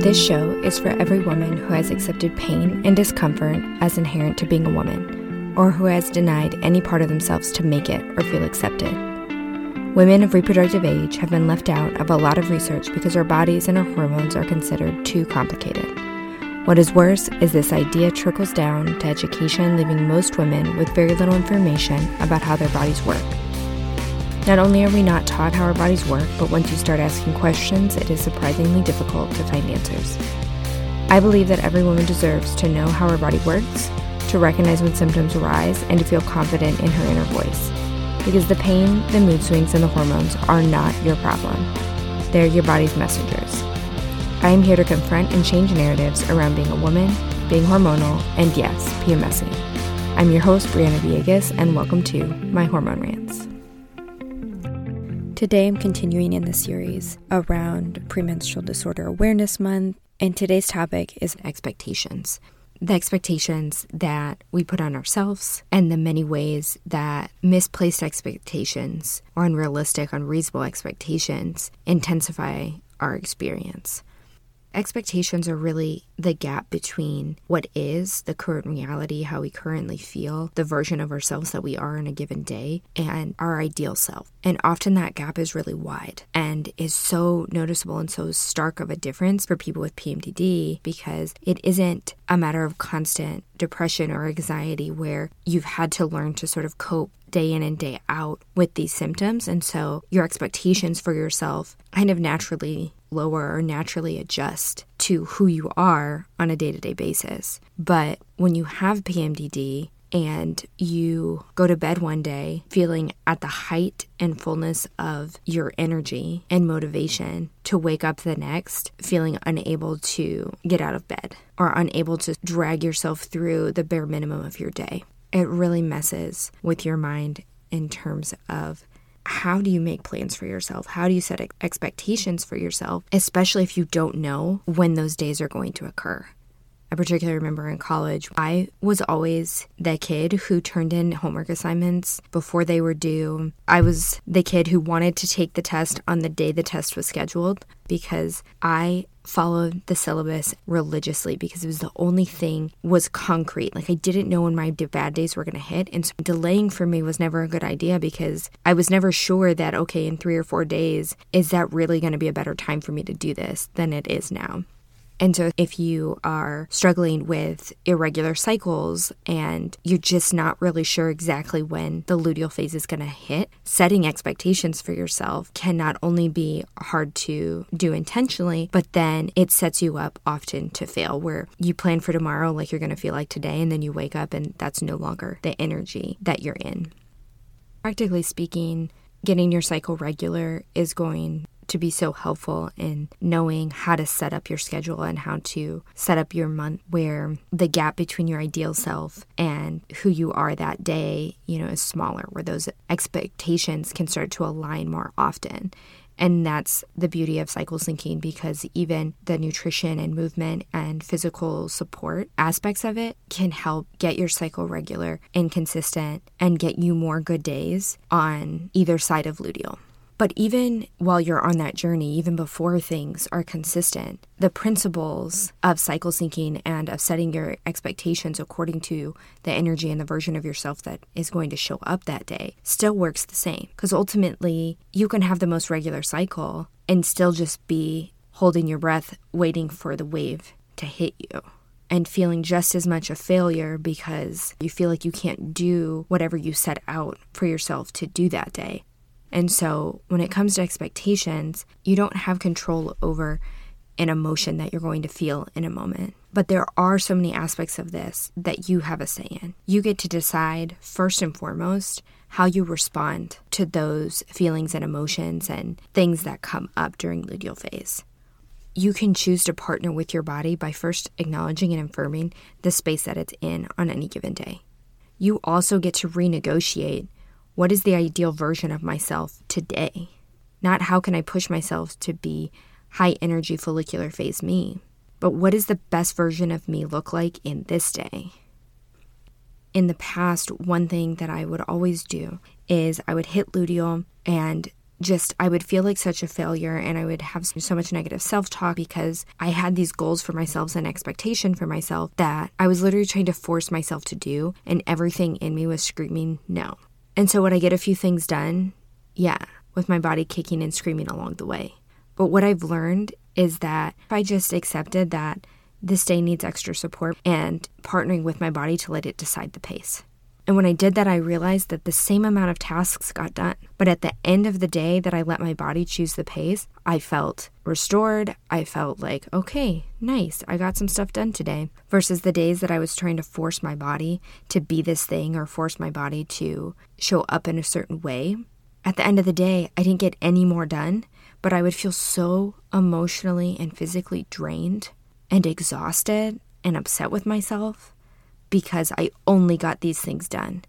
This show is for every woman who has accepted pain and discomfort as inherent to being a woman, or who has denied any part of themselves to make it or feel accepted. Women of reproductive age have been left out of a lot of research because our bodies and our hormones are considered too complicated. What is worse is this idea trickles down to education, leaving most women with very little information about how their bodies work. Not only are we not taught how our bodies work, but once you start asking questions, it is surprisingly difficult to find answers. I believe that every woman deserves to know how her body works, to recognize when symptoms arise, and to feel confident in her inner voice. Because the pain, the mood swings, and the hormones are not your problem. They're your body's messengers. I am here to confront and change narratives around being a woman, being hormonal, and yes, PMSing. I'm your host, Briana Villegas, and welcome to my Hormone Rants. Today, I'm continuing in the series around Premenstrual Disorder Awareness Month, and today's topic is expectations. The expectations that we put on ourselves, and the many ways that misplaced expectations or unrealistic, unreasonable expectations intensify our experience. Expectations are really the gap between what is the current reality, how we currently feel, the version of ourselves that we are in a given day, and our ideal self. And often that gap is really wide and is so noticeable and so stark of a difference for people with PMDD because it isn't a matter of constant depression or anxiety where you've had to learn to sort of cope day in and day out with these symptoms. And so your expectations for yourself kind of naturally lower or naturally adjust to who you are on a day to day basis. But when you have PMDD, and you go to bed one day feeling at the height and fullness of your energy and motivation to wake up the next feeling unable to get out of bed or unable to drag yourself through the bare minimum of your day. It really messes with your mind in terms of how do you make plans for yourself? How do you set expectations for yourself, especially if you don't know when those days are going to occur? I particularly remember in college, I was always the kid who turned in homework assignments before they were due. I was the kid who wanted to take the test on the day the test was scheduled because I followed the syllabus religiously because it was the only thing was concrete. Like I didn't know when my bad days were going to hit and so delaying for me was never a good idea because I was never sure that okay in 3 or 4 days is that really going to be a better time for me to do this than it is now. And so, if you are struggling with irregular cycles and you're just not really sure exactly when the luteal phase is going to hit, setting expectations for yourself can not only be hard to do intentionally, but then it sets you up often to fail, where you plan for tomorrow like you're going to feel like today, and then you wake up and that's no longer the energy that you're in. Practically speaking, getting your cycle regular is going to be so helpful in knowing how to set up your schedule and how to set up your month where the gap between your ideal self and who you are that day, you know, is smaller, where those expectations can start to align more often. And that's the beauty of cycle syncing because even the nutrition and movement and physical support aspects of it can help get your cycle regular and consistent and get you more good days on either side of luteal. But even while you're on that journey, even before things are consistent, the principles of cycle syncing and of setting your expectations according to the energy and the version of yourself that is going to show up that day still works the same. Because ultimately, you can have the most regular cycle and still just be holding your breath, waiting for the wave to hit you and feeling just as much a failure because you feel like you can't do whatever you set out for yourself to do that day. And so when it comes to expectations, you don't have control over an emotion that you're going to feel in a moment. But there are so many aspects of this that you have a say in. You get to decide, first and foremost, how you respond to those feelings and emotions and things that come up during luteal phase. You can choose to partner with your body by first acknowledging and affirming the space that it's in on any given day. You also get to renegotiate what is the ideal version of myself today? Not how can I push myself to be high energy follicular phase me, but what does the best version of me look like in this day? In the past, one thing that I would always do is I would hit luteal and just I would feel like such a failure and I would have so much negative self-talk because I had these goals for myself and expectation for myself that I was literally trying to force myself to do and everything in me was screaming no. And so would I get a few things done? Yeah, with my body kicking and screaming along the way. But what I've learned is that if I just accepted that this day needs extra support and partnering with my body to let it decide the pace. And when I did that, I realized that the same amount of tasks got done. But at the end of the day, that I let my body choose the pace, I felt restored. I felt like, okay, nice, I got some stuff done today. Versus the days that I was trying to force my body to be this thing or force my body to show up in a certain way. At the end of the day, I didn't get any more done, but I would feel so emotionally and physically drained and exhausted and upset with myself because I only got these things done.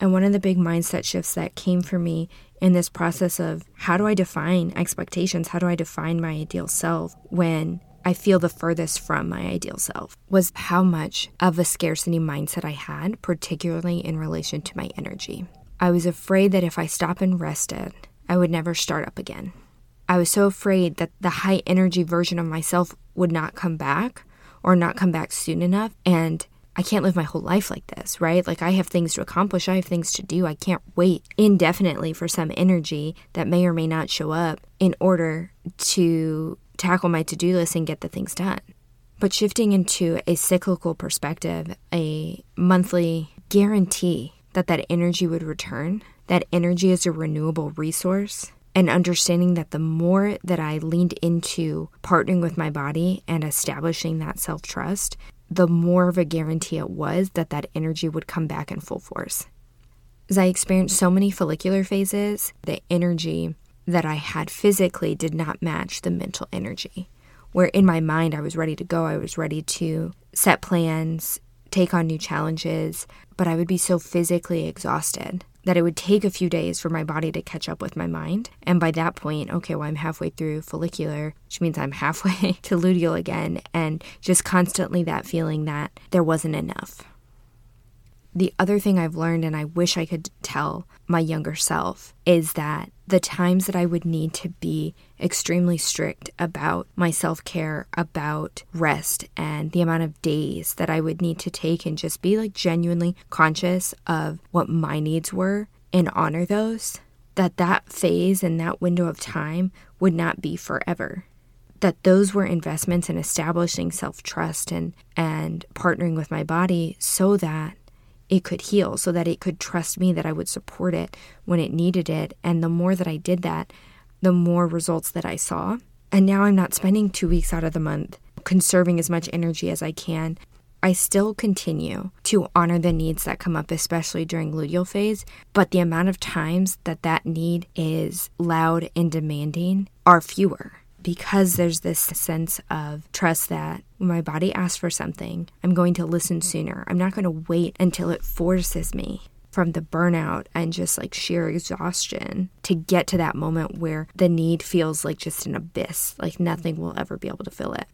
And one of the big mindset shifts that came for me in this process of how do I define expectations? How do I define my ideal self when I feel the furthest from my ideal self was how much of a scarcity mindset I had, particularly in relation to my energy. I was afraid that if I stopped and rested, I would never start up again. I was so afraid that the high energy version of myself would not come back or not come back soon enough. And I can't live my whole life like this, right? Like I have things to accomplish, I have things to do. I can't wait indefinitely for some energy that may or may not show up in order to tackle my to do list and get the things done. But shifting into a cyclical perspective, a monthly guarantee that that energy would return, that energy is a renewable resource, and understanding that the more that I leaned into partnering with my body and establishing that self trust, the more of a guarantee it was that that energy would come back in full force. As I experienced so many follicular phases, the energy that I had physically did not match the mental energy. Where in my mind, I was ready to go, I was ready to set plans, take on new challenges, but I would be so physically exhausted that it would take a few days for my body to catch up with my mind. And by that point, okay, well, I'm halfway through follicular, which means I'm halfway to luteal again, and just constantly that feeling that there wasn't enough. The other thing I've learned, and I wish I could tell my younger self, is that the times that I would need to be extremely strict about my self care, about rest, and the amount of days that I would need to take and just be like genuinely conscious of what my needs were and honor those, that that phase and that window of time would not be forever. That those were investments in establishing self-trust and and partnering with my body so that it could heal so that it could trust me that I would support it when it needed it. And the more that I did that, the more results that I saw. And now I'm not spending two weeks out of the month conserving as much energy as I can. I still continue to honor the needs that come up, especially during luteal phase, but the amount of times that that need is loud and demanding are fewer because there's this sense of trust that when my body asks for something, I'm going to listen sooner. I'm not going to wait until it forces me from the burnout and just like sheer exhaustion to get to that moment where the need feels like just an abyss, like nothing will ever be able to fill it.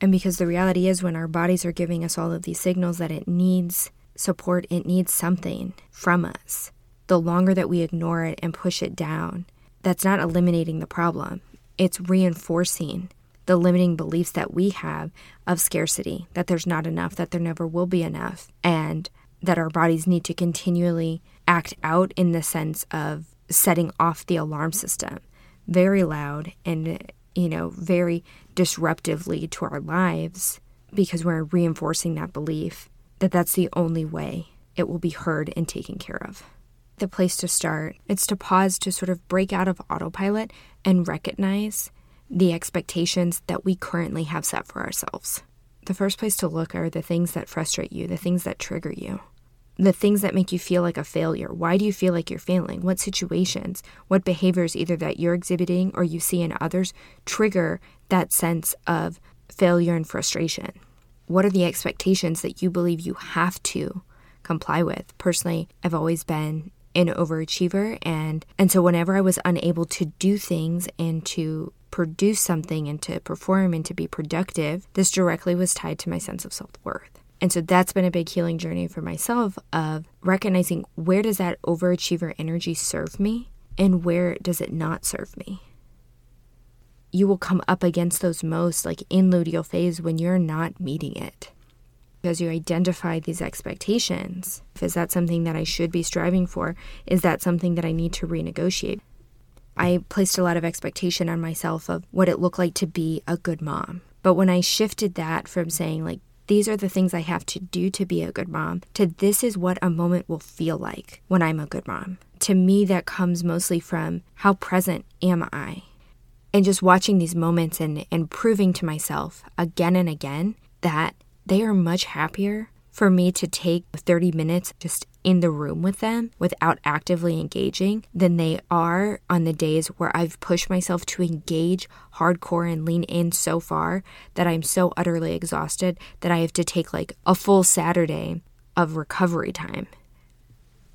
And because the reality is, when our bodies are giving us all of these signals that it needs support, it needs something from us, the longer that we ignore it and push it down, that's not eliminating the problem it's reinforcing the limiting beliefs that we have of scarcity, that there's not enough, that there never will be enough, and that our bodies need to continually act out in the sense of setting off the alarm system very loud and, you know, very disruptively to our lives because we're reinforcing that belief that that's the only way it will be heard and taken care of the place to start. It's to pause to sort of break out of autopilot and recognize the expectations that we currently have set for ourselves. The first place to look are the things that frustrate you, the things that trigger you, the things that make you feel like a failure. Why do you feel like you're failing? What situations, what behaviors, either that you're exhibiting or you see in others, trigger that sense of failure and frustration? What are the expectations that you believe you have to comply with? Personally, I've always been an overachiever and and so whenever I was unable to do things and to produce something and to perform and to be productive, this directly was tied to my sense of self-worth. And so that's been a big healing journey for myself of recognizing where does that overachiever energy serve me and where does it not serve me? You will come up against those most, like in luteal phase, when you're not meeting it. As you identify these expectations, is that something that I should be striving for? Is that something that I need to renegotiate? I placed a lot of expectation on myself of what it looked like to be a good mom. But when I shifted that from saying, like, these are the things I have to do to be a good mom, to this is what a moment will feel like when I'm a good mom. To me, that comes mostly from how present am I? And just watching these moments and, and proving to myself again and again that they are much happier for me to take 30 minutes just in the room with them without actively engaging than they are on the days where I've pushed myself to engage hardcore and lean in so far that I'm so utterly exhausted that I have to take like a full Saturday of recovery time.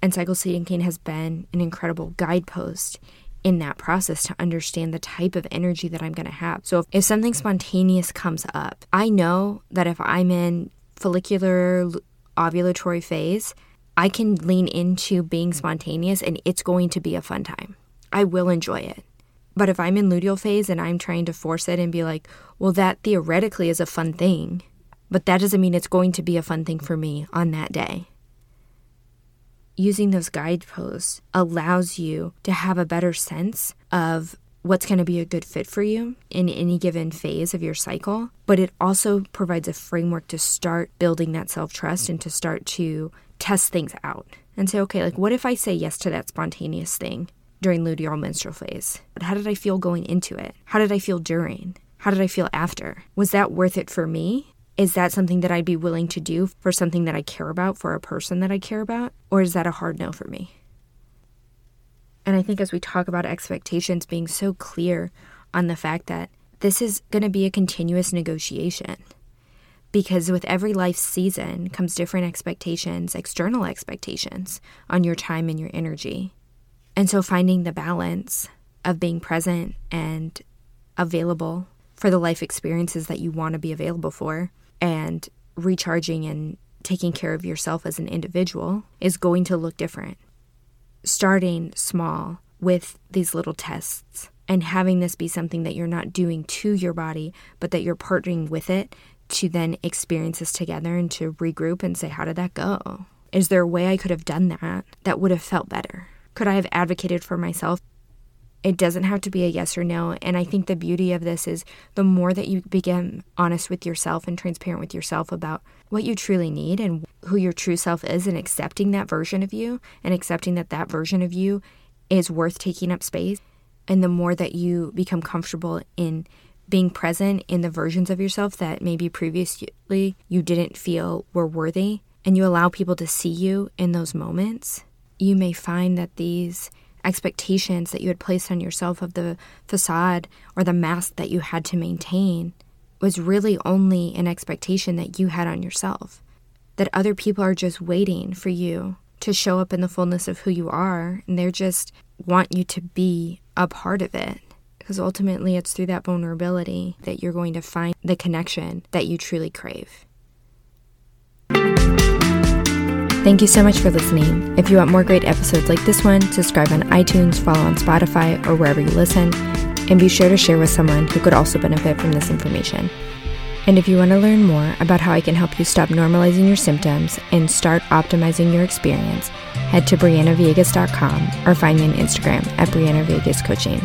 And Cycle Syncing has been an incredible guidepost in that process to understand the type of energy that I'm going to have. So if, if something spontaneous comes up, I know that if I'm in follicular ovulatory phase, I can lean into being spontaneous and it's going to be a fun time. I will enjoy it. But if I'm in luteal phase and I'm trying to force it and be like, well, that theoretically is a fun thing, but that doesn't mean it's going to be a fun thing for me on that day. Using those guideposts allows you to have a better sense of what's going to be a good fit for you in any given phase of your cycle, but it also provides a framework to start building that self trust and to start to test things out and say, okay, like what if I say yes to that spontaneous thing during luteal menstrual phase? But How did I feel going into it? How did I feel during? How did I feel after? Was that worth it for me? Is that something that I'd be willing to do for something that I care about, for a person that I care about? Or is that a hard no for me? And I think as we talk about expectations, being so clear on the fact that this is going to be a continuous negotiation. Because with every life season comes different expectations, external expectations on your time and your energy. And so finding the balance of being present and available for the life experiences that you want to be available for and recharging and taking care of yourself as an individual is going to look different starting small with these little tests and having this be something that you're not doing to your body, but that you're partnering with it to then experience this together and to regroup and say, How did that go? Is there a way I could have done that that would have felt better? Could I have advocated for myself it doesn't have to be a yes or no. And I think the beauty of this is the more that you begin honest with yourself and transparent with yourself about what you truly need and who your true self is, and accepting that version of you and accepting that that version of you is worth taking up space. And the more that you become comfortable in being present in the versions of yourself that maybe previously you didn't feel were worthy, and you allow people to see you in those moments, you may find that these expectations that you had placed on yourself of the facade or the mask that you had to maintain was really only an expectation that you had on yourself. That other people are just waiting for you to show up in the fullness of who you are, and they're just want you to be a part of it. Because ultimately, it's through that vulnerability that you're going to find the connection that you truly crave. Thank you so much for listening. If you want more great episodes like this one, subscribe on iTunes, follow on Spotify, or wherever you listen, and be sure to share with someone who could also benefit from this information. And if you want to learn more about how I can help you stop normalizing your symptoms and start optimizing your experience, head to BrianaVillegas.com or find me on Instagram at Briana Coaching.